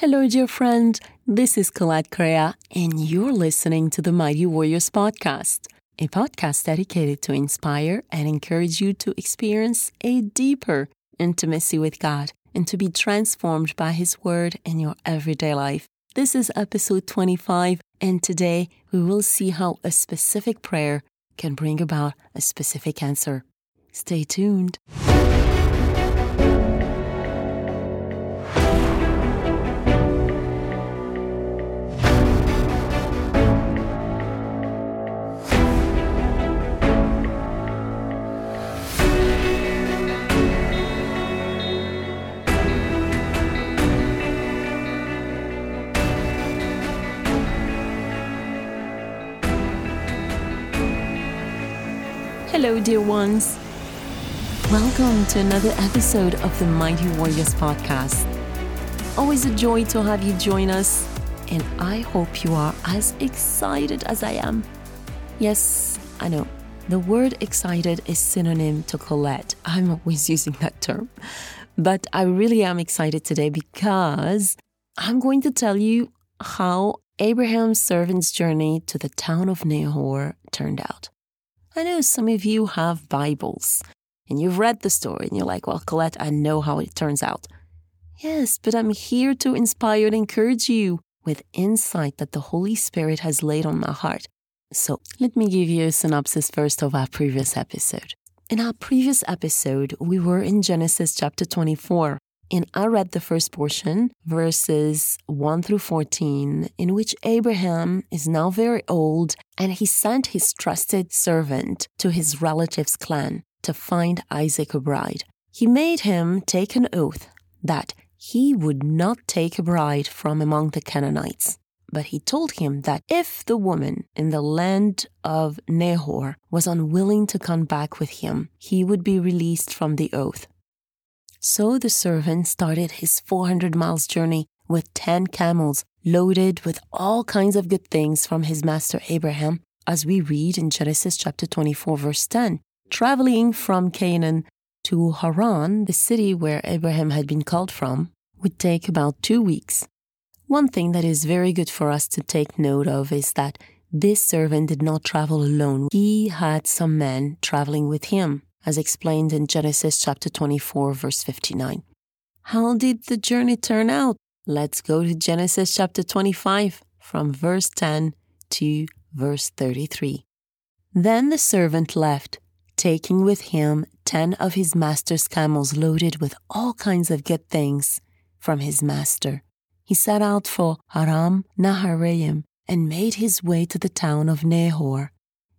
Hello, dear friend. This is Colette Correa, and you're listening to the Mighty Warriors podcast, a podcast dedicated to inspire and encourage you to experience a deeper intimacy with God and to be transformed by His Word in your everyday life. This is episode 25, and today we will see how a specific prayer can bring about a specific answer. Stay tuned. Hello, dear ones. Welcome to another episode of the Mighty Warriors podcast. Always a joy to have you join us, and I hope you are as excited as I am. Yes, I know. The word excited is synonym to Colette. I'm always using that term. But I really am excited today because I'm going to tell you how Abraham's servant's journey to the town of Nahor turned out. I know some of you have Bibles and you've read the story and you're like, well, Colette, I know how it turns out. Yes, but I'm here to inspire and encourage you with insight that the Holy Spirit has laid on my heart. So let me give you a synopsis first of our previous episode. In our previous episode, we were in Genesis chapter 24, and I read the first portion, verses 1 through 14, in which Abraham is now very old and he sent his trusted servant to his relative's clan to find Isaac a bride. He made him take an oath that he would not take a bride from among the Canaanites. But he told him that if the woman in the land of Nahor was unwilling to come back with him, he would be released from the oath. So the servant started his 400 miles journey with 10 camels loaded with all kinds of good things from his master Abraham, as we read in Genesis chapter 24, verse 10. Traveling from Canaan to Haran, the city where Abraham had been called from, would take about two weeks. One thing that is very good for us to take note of is that this servant did not travel alone. He had some men traveling with him as explained in Genesis chapter 24, verse 59. How did the journey turn out? Let's go to Genesis chapter 25, from verse 10 to verse 33. Then the servant left, taking with him ten of his master's camels loaded with all kinds of good things from his master. He set out for Aram Naharaim and made his way to the town of Nahor.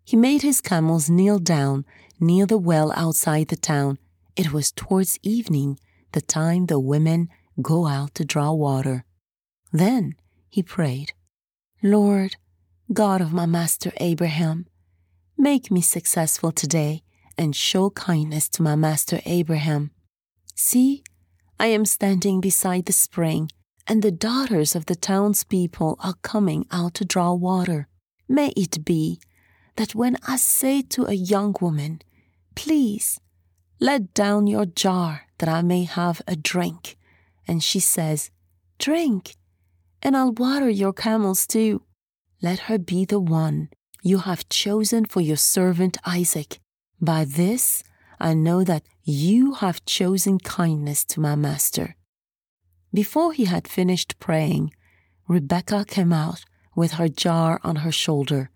He made his camels kneel down near the well outside the town. It was towards evening, the time the women go out to draw water. Then he prayed, Lord, God of my master Abraham, make me successful today and show kindness to my master Abraham. See, I am standing beside the spring, and the daughters of the townspeople are coming out to draw water. May it be that when I say to a young woman, Please, let down your jar that I may have a drink. And she says, Drink, and I'll water your camels too. Let her be the one you have chosen for your servant Isaac. By this I know that you have chosen kindness to my master. Before he had finished praying, Rebekah came out with her jar on her shoulder.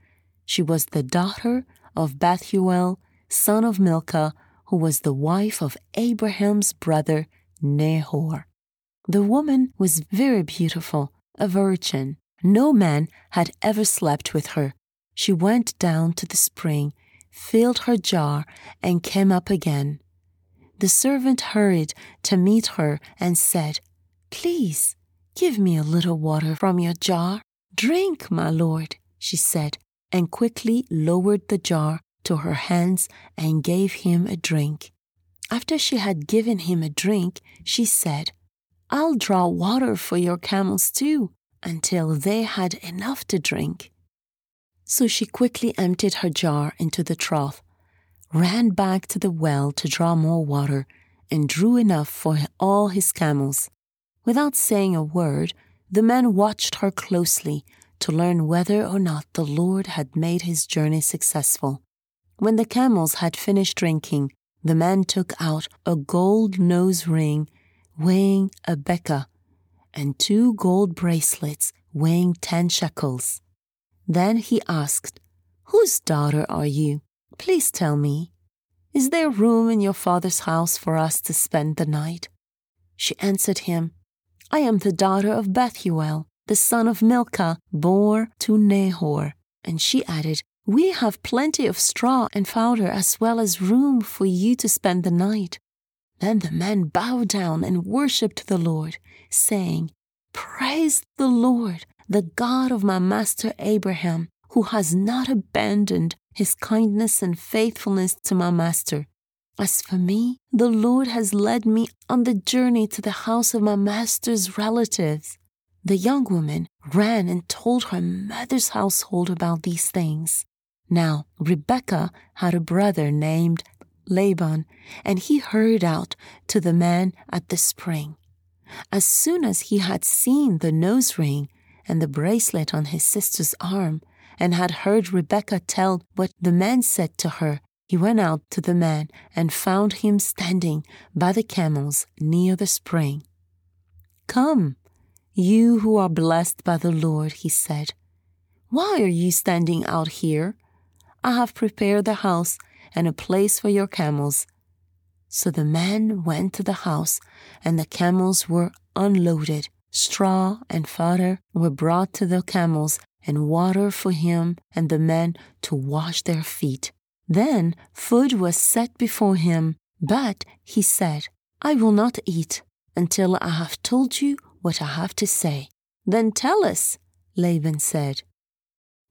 She was the daughter of Bethuel son of Milcah, who was the wife of Abraham's brother Nahor. The woman was very beautiful, a virgin. No man had ever slept with her. She went down to the spring, filled her jar, and came up again. The servant hurried to meet her and said, Please, give me a little water from your jar. Drink, my lord, she said, and quickly lowered the jar to her hands and gave him a drink. After she had given him a drink, she said, I'll draw water for your camels too, until they had enough to drink. So she quickly emptied her jar into the trough, ran back to the well to draw more water, and drew enough for all his camels. Without saying a word, the man watched her closely to learn whether or not the Lord had made his journey successful. When the camels had finished drinking, the man took out a gold nose ring weighing a beka and two gold bracelets weighing ten shekels. Then he asked, Whose daughter are you? Please tell me. Is there room in your father's house for us to spend the night? She answered him, I am the daughter of Bethuel, the son of Milcah, born to Nahor. And she added, We have plenty of straw and fodder as well as room for you to spend the night. Then the men bowed down and worshipped the Lord, saying, Praise the Lord, the God of my master Abraham, who has not abandoned his kindness and faithfulness to my master. As for me, the Lord has led me on the journey to the house of my master's relatives. The young woman ran and told her mother's household about these things. Now, Rebekah had a brother named Laban, and he hurried out to the man at the spring. As soon as he had seen the nose ring and the bracelet on his sister's arm, and had heard Rebekah tell what the man said to her, he went out to the man and found him standing by the camels near the spring. Come, you who are blessed by the Lord, he said. Why are you standing out here? I have prepared the house and a place for your camels. So the man went to the house, and the camels were unloaded. Straw and fodder were brought to the camels, and water for him and the men to wash their feet. Then food was set before him, but he said, I will not eat until I have told you what I have to say. Then tell us, Laban said.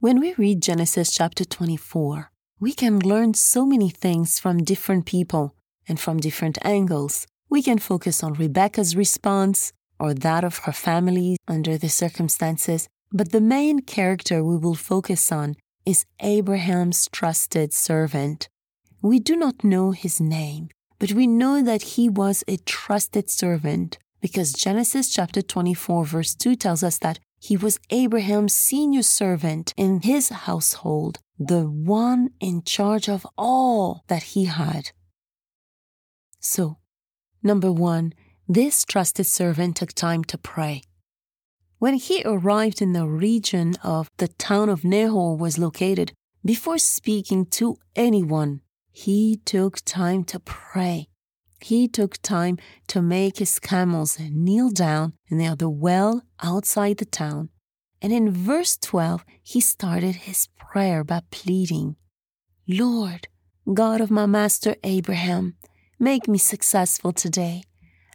When we read Genesis chapter 24, we can learn so many things from different people and from different angles. We can focus on Rebecca's response or that of her family under the circumstances, but the main character we will focus on is Abraham's trusted servant. We do not know his name, but we know that he was a trusted servant because Genesis chapter 24 verse 2 tells us that he was Abraham's senior servant in his household, the one in charge of all that he had. So, number one, this trusted servant took time to pray. When he arrived in the region of the town of Nahor was located, before speaking to anyone, he took time to pray. He took time to make his camels kneel down near the well outside the town. And in verse 12, he started his prayer by pleading, Lord, God of my master Abraham, make me successful today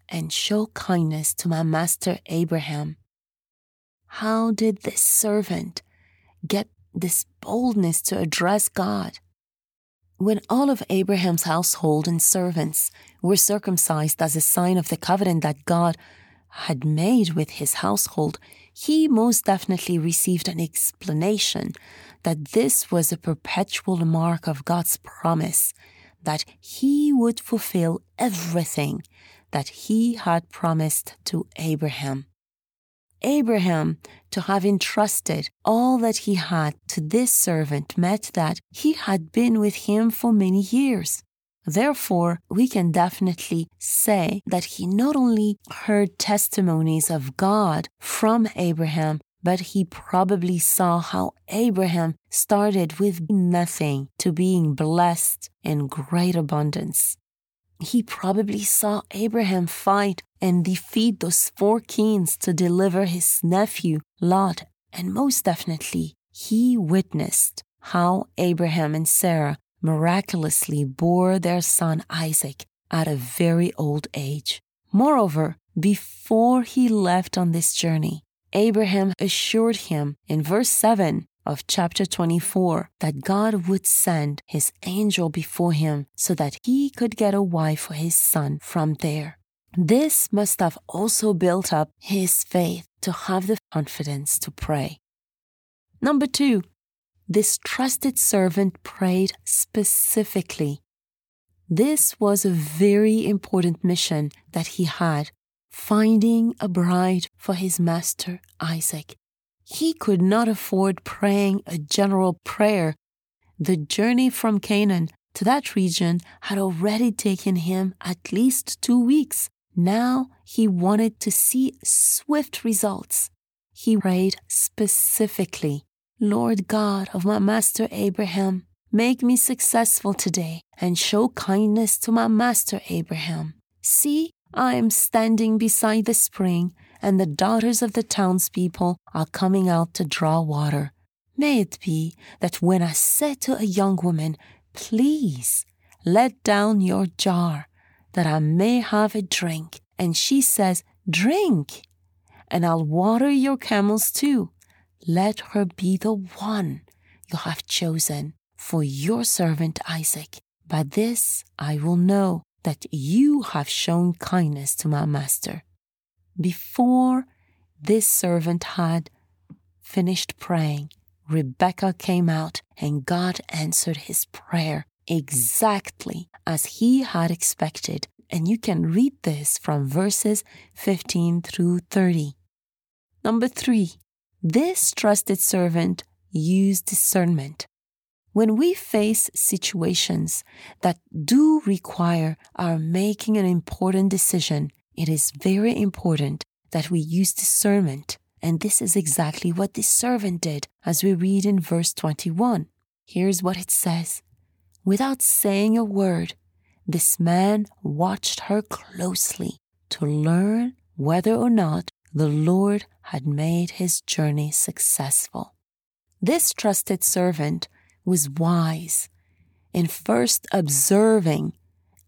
and show kindness to my master Abraham. How did this servant get this boldness to address God? When all of Abraham's household and servants were circumcised as a sign of the covenant that God had made with his household, he most definitely received an explanation that this was a perpetual mark of God's promise that he would fulfill everything that he had promised to Abraham. Abraham, to have entrusted all that he had to this servant, meant that he had been with him for many years. Therefore, we can definitely say that he not only heard testimonies of God from Abraham, but he probably saw how Abraham started with nothing to being blessed in great abundance he probably saw Abraham fight and defeat those four kings to deliver his nephew Lot, and most definitely, he witnessed how Abraham and Sarah miraculously bore their son Isaac at a very old age. Moreover, before he left on this journey, Abraham assured him in verse 7 of chapter 24 that God would send his angel before him so that he could get a wife for his son from there. This must have also built up his faith to have the confidence to pray. Number two, this trusted servant prayed specifically. This was a very important mission that he had finding a bride for his master Isaac. He could not afford praying a general prayer. The journey from Canaan to that region had already taken him at least two weeks. Now he wanted to see swift results. He prayed specifically Lord God of my master Abraham, make me successful today and show kindness to my master Abraham. See, I am standing beside the spring, and the daughters of the townspeople are coming out to draw water. May it be that when I say to a young woman, Please let down your jar that I may have a drink. And she says, Drink, and I'll water your camels too. Let her be the one you have chosen for your servant Isaac. By this I will know that you have shown kindness to my master. Before this servant had finished praying, Rebekah came out and God answered his prayer exactly as he had expected. And you can read this from verses 15 through 30. Number three, this trusted servant used discernment. When we face situations that do require our making an important decision, it is very important that we use discernment and this is exactly what this servant did, as we read in verse 21. Here's what it says Without saying a word, this man watched her closely to learn whether or not the Lord had made his journey successful. This trusted servant was wise in first observing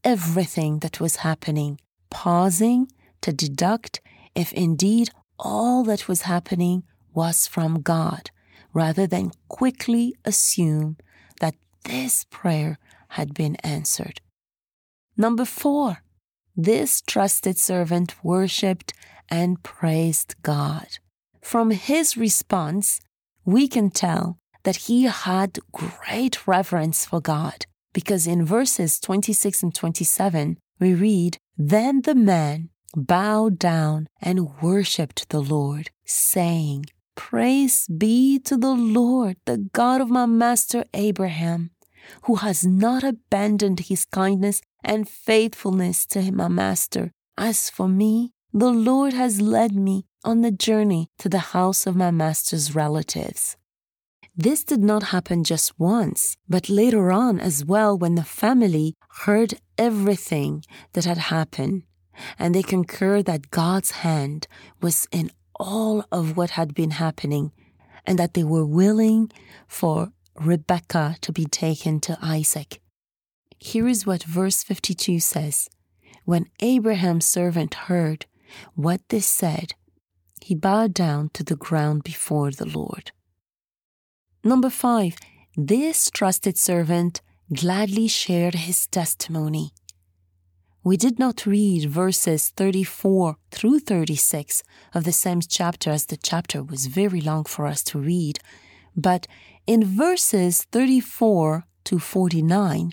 everything that was happening, pausing to deduct if indeed all that was happening was from God, rather than quickly assume that this prayer had been answered. Number four, this trusted servant worshiped and praised God. From his response, we can tell that he had great reverence for God, because in verses 26 and 27, we read, Then the man bowed down and worshipped the Lord, saying, Praise be to the Lord, the God of my master Abraham, who has not abandoned his kindness and faithfulness to my master. As for me, the Lord has led me on the journey to the house of my master's relatives. This did not happen just once, but later on as well when the family heard everything that had happened and they concurred that God's hand was in all of what had been happening and that they were willing for Rebekah to be taken to Isaac. Here is what verse 52 says When Abraham's servant heard what they said, he bowed down to the ground before the Lord. Number five, this trusted servant gladly shared his testimony we did not read verses 34 through 36 of the same chapter as the chapter was very long for us to read. But in verses 34 to 49,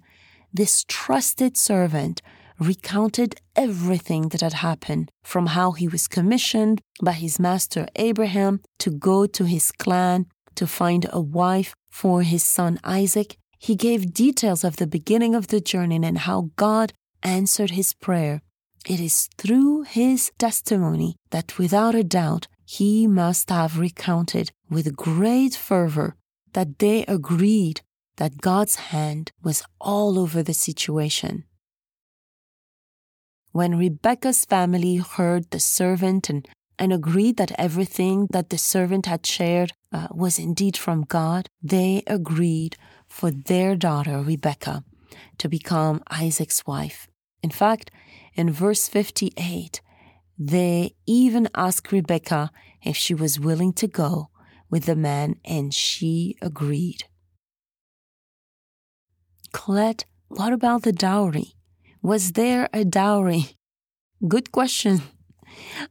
this trusted servant recounted everything that had happened from how he was commissioned by his master Abraham to go to his clan to find a wife for his son Isaac. He gave details of the beginning of the journey and how God answered his prayer. It is through his testimony that without a doubt he must have recounted with great fervor that they agreed that God's hand was all over the situation. When Rebecca's family heard the servant and, and agreed that everything that the servant had shared uh, was indeed from God, they agreed for their daughter Rebekah to become Isaac's wife. In fact, in verse 58, they even asked Rebekah if she was willing to go with the man, and she agreed. Colette, what about the dowry? Was there a dowry? Good question.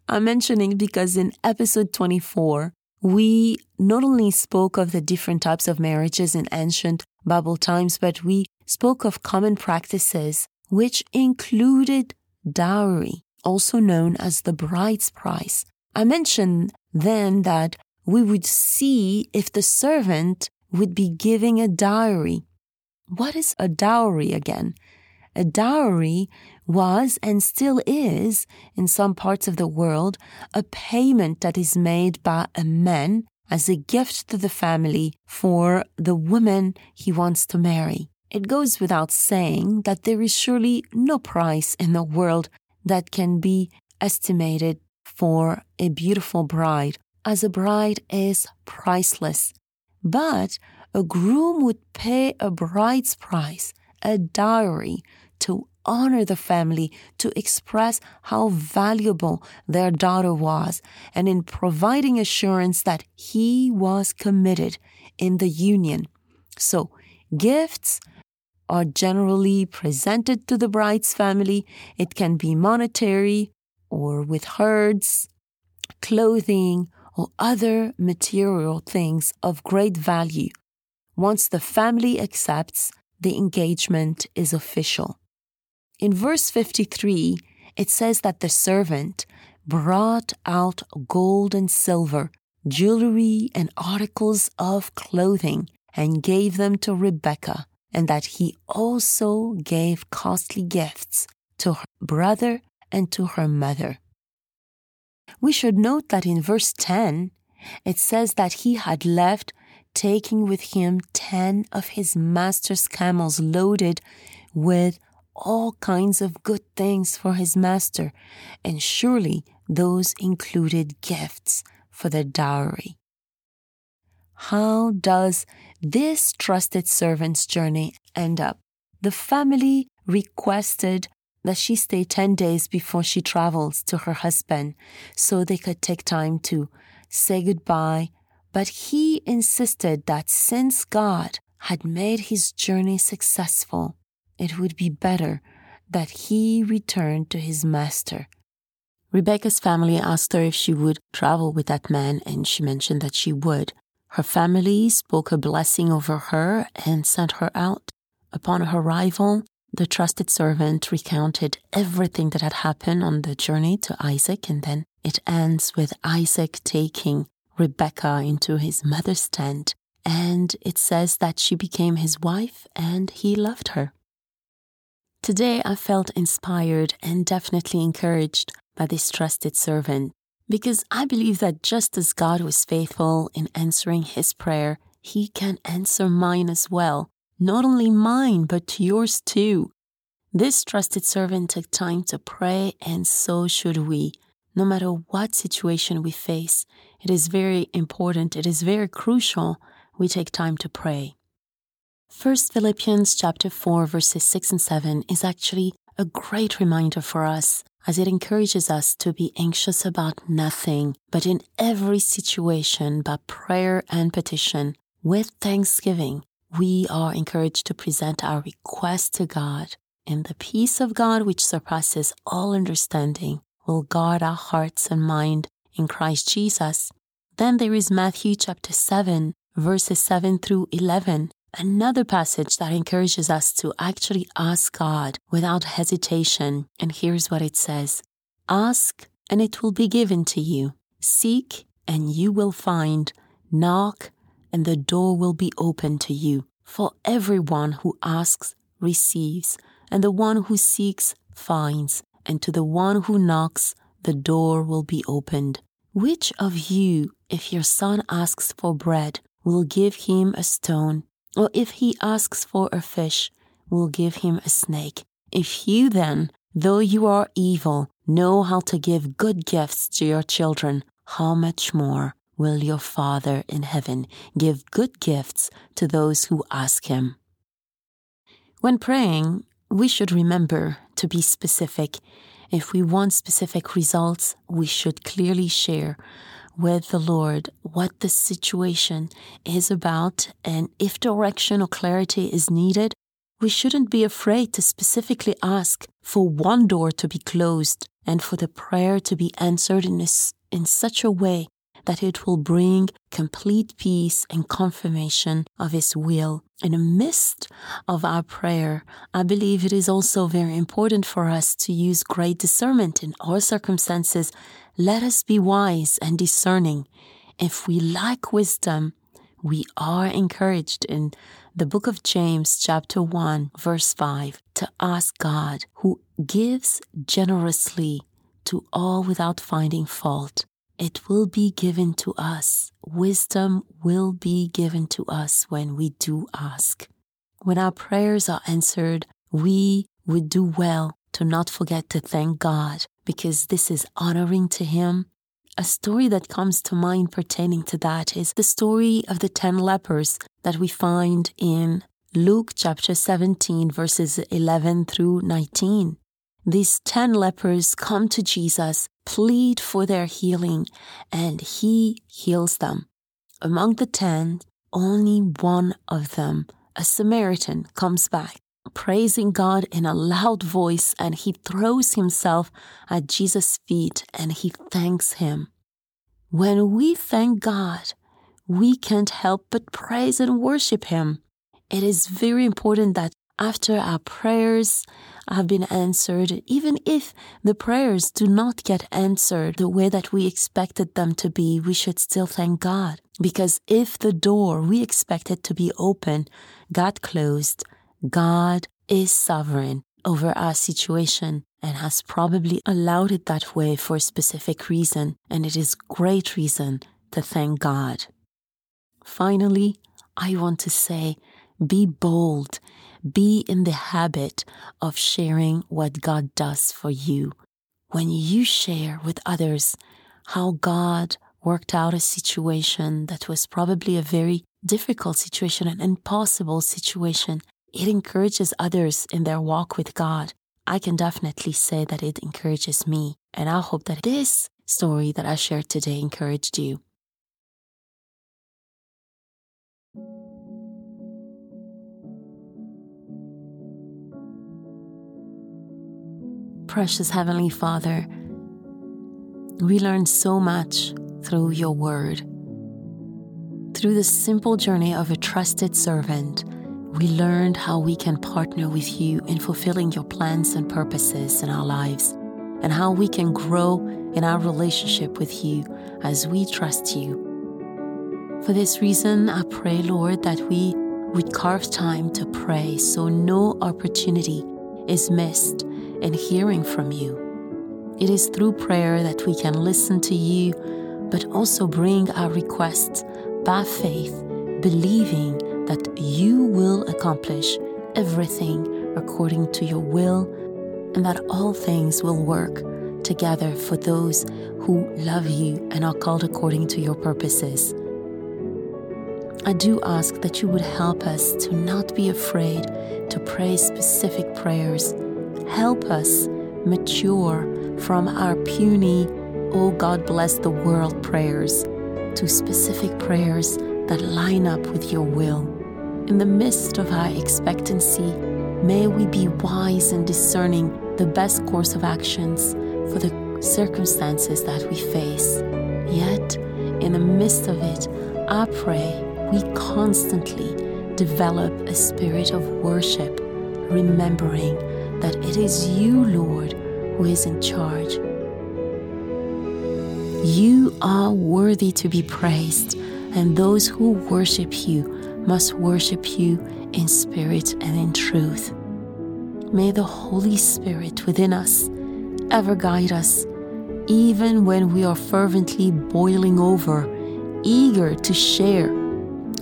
I'm mentioning because in episode 24, we not only spoke of the different types of marriages in ancient Bible times, but we spoke of common practices which included dowry. also known as the bride's price. I mentioned then that we would see if the servant would be giving a dowry. What is a dowry again? A dowry was and still is, in some parts of the world, a payment that is made by a man as a gift to the family for the woman he wants to marry. It goes without saying that there is surely no price in the world that can be estimated for a beautiful bride, as a bride is priceless. But a groom would pay a bride's price, a dowry, honor the family, to express how valuable their daughter was, and in providing assurance that he was committed in the union. So, gifts are generally presented to the bride's family. It can be monetary or with herds, clothing, or other material things of great value. Once the family accepts, the engagement is official. In verse 53, it says that the servant brought out gold and silver, jewelry, and articles of clothing, and gave them to Rebekah, and that he also gave costly gifts to her brother and to her mother. We should note that in verse 10, it says that he had left, taking with him ten of his master's camels loaded with all kinds of good things for his master, and surely those included gifts for the dowry. How does this trusted servant's journey end up? The family requested that she stay 10 days before she travels to her husband so they could take time to say goodbye. But he insisted that since God had made his journey successful, it would be better that he return to his master. Rebecca's family asked her if she would travel with that man, and she mentioned that she would. Her family spoke a blessing over her and sent her out. Upon her arrival, the trusted servant recounted everything that had happened on the journey to Isaac, and then it ends with Isaac taking Rebecca into his mother's tent, and it says that she became his wife and he loved her. Today I felt inspired and definitely encouraged by this trusted servant because I believe that just as God was faithful in answering his prayer, he can answer mine as well. Not only mine, but yours too. This trusted servant took time to pray, and so should we. No matter what situation we face, it is very important, it is very crucial we take time to pray. First Philippians chapter 4 verses 6 and 7 is actually a great reminder for us as it encourages us to be anxious about nothing, but in every situation by prayer and petition with thanksgiving, we are encouraged to present our request to God, and the peace of God which surpasses all understanding will guard our hearts and mind in Christ Jesus. Then there is Matthew chapter 7 verses 7 through 11 another passage that encourages us to actually ask God without hesitation. And here's what it says Ask, and it will be given to you. Seek, and you will find. Knock, and the door will be open to you. For everyone who asks receives, and the one who seeks finds, and to the one who knocks, the door will be opened. Which of you, if your son asks for bread, will give him a stone? Or if he asks for a fish, we'll give him a snake. If you then, though you are evil, know how to give good gifts to your children, how much more will your Father in heaven give good gifts to those who ask him? When praying, we should remember to be specific. If we want specific results, we should clearly share with the Lord what the situation is about, and if direction or clarity is needed, we shouldn't be afraid to specifically ask for one door to be closed and for the prayer to be answered in, in such a way that it will bring complete peace and confirmation of His will. In the midst of our prayer, I believe it is also very important for us to use great discernment in all circumstances. Let us be wise and discerning. If we lack wisdom, we are encouraged in the book of James, chapter 1, verse 5, to ask God, who gives generously to all without finding fault. It will be given to us. Wisdom will be given to us when we do ask. When our prayers are answered, we would do well to not forget to thank God because this is honoring to Him. A story that comes to mind pertaining to that is the story of the 10 lepers that we find in Luke chapter 17, verses 11 through 19. These 10 lepers come to Jesus, plead for their healing, and he heals them. Among the 10, only one of them, a Samaritan, comes back, praising God in a loud voice, and he throws himself at Jesus' feet and he thanks him. When we thank God, we can't help but praise and worship him. It is very important that after our prayers have been answered, even if the prayers do not get answered the way that we expected them to be, we should still thank God. Because if the door we expected to be open got closed, God is sovereign over our situation and has probably allowed it that way for a specific reason, and it is great reason to thank God. Finally, I want to say be bold be in the habit of sharing what God does for you. When you share with others how God worked out a situation that was probably a very difficult situation, an impossible situation, it encourages others in their walk with God. I can definitely say that it encourages me. And I hope that this story that I shared today encouraged you. Precious Heavenly Father, we learn so much through your word. Through the simple journey of a trusted servant, we learned how we can partner with you in fulfilling your plans and purposes in our lives, and how we can grow in our relationship with you as we trust you. For this reason, I pray, Lord, that we would carve time to pray so no opportunity is missed in hearing from you. It is through prayer that we can listen to you, but also bring our requests by faith, believing that you will accomplish everything according to your will and that all things will work together for those who love you and are called according to your purposes. I do ask that you would help us to not be afraid to pray specific prayers help us mature from our puny, oh God bless the world prayers to specific prayers that line up with your will. In the midst of our expectancy, may we be wise in discerning the best course of actions for the circumstances that we face. Yet, in the midst of it, I pray we constantly develop a spirit of worship, remembering that it is you, Lord, who is in charge. You are worthy to be praised, and those who worship you must worship you in spirit and in truth. May the Holy Spirit within us ever guide us, even when we are fervently boiling over, eager to share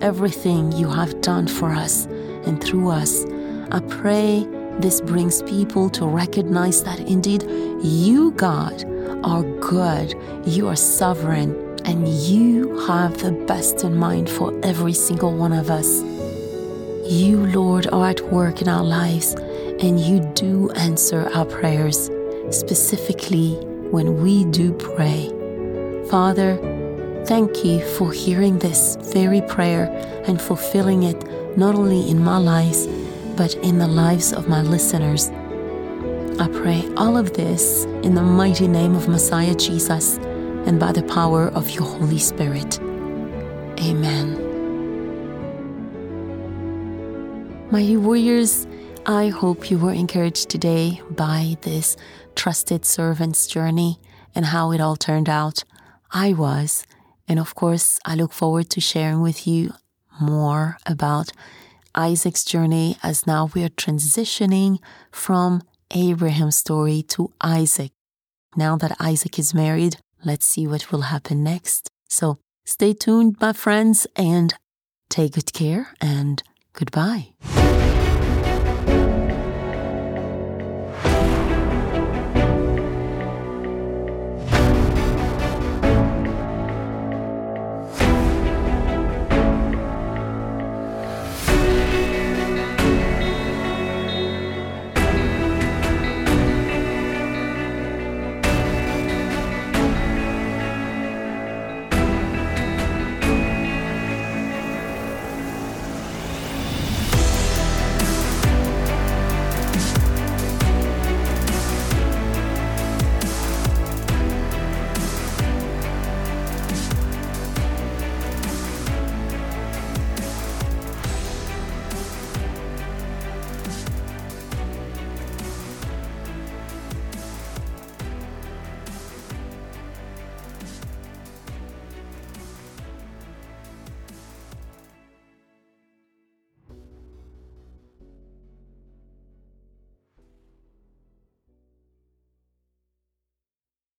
everything you have done for us and through us. I pray this brings people to recognize that indeed you, God, are good, you are sovereign, and you have the best in mind for every single one of us. You, Lord, are at work in our lives, and you do answer our prayers, specifically when we do pray. Father, thank you for hearing this very prayer and fulfilling it not only in my lives but in the lives of my listeners. I pray all of this in the mighty name of Messiah Jesus, and by the power of your Holy Spirit. Amen. My warriors, I hope you were encouraged today by this trusted servant's journey and how it all turned out. I was. And of course, I look forward to sharing with you more about Isaac's journey as now we are transitioning from Abraham's story to Isaac. Now that Isaac is married, let's see what will happen next. So stay tuned, my friends, and take good care and goodbye.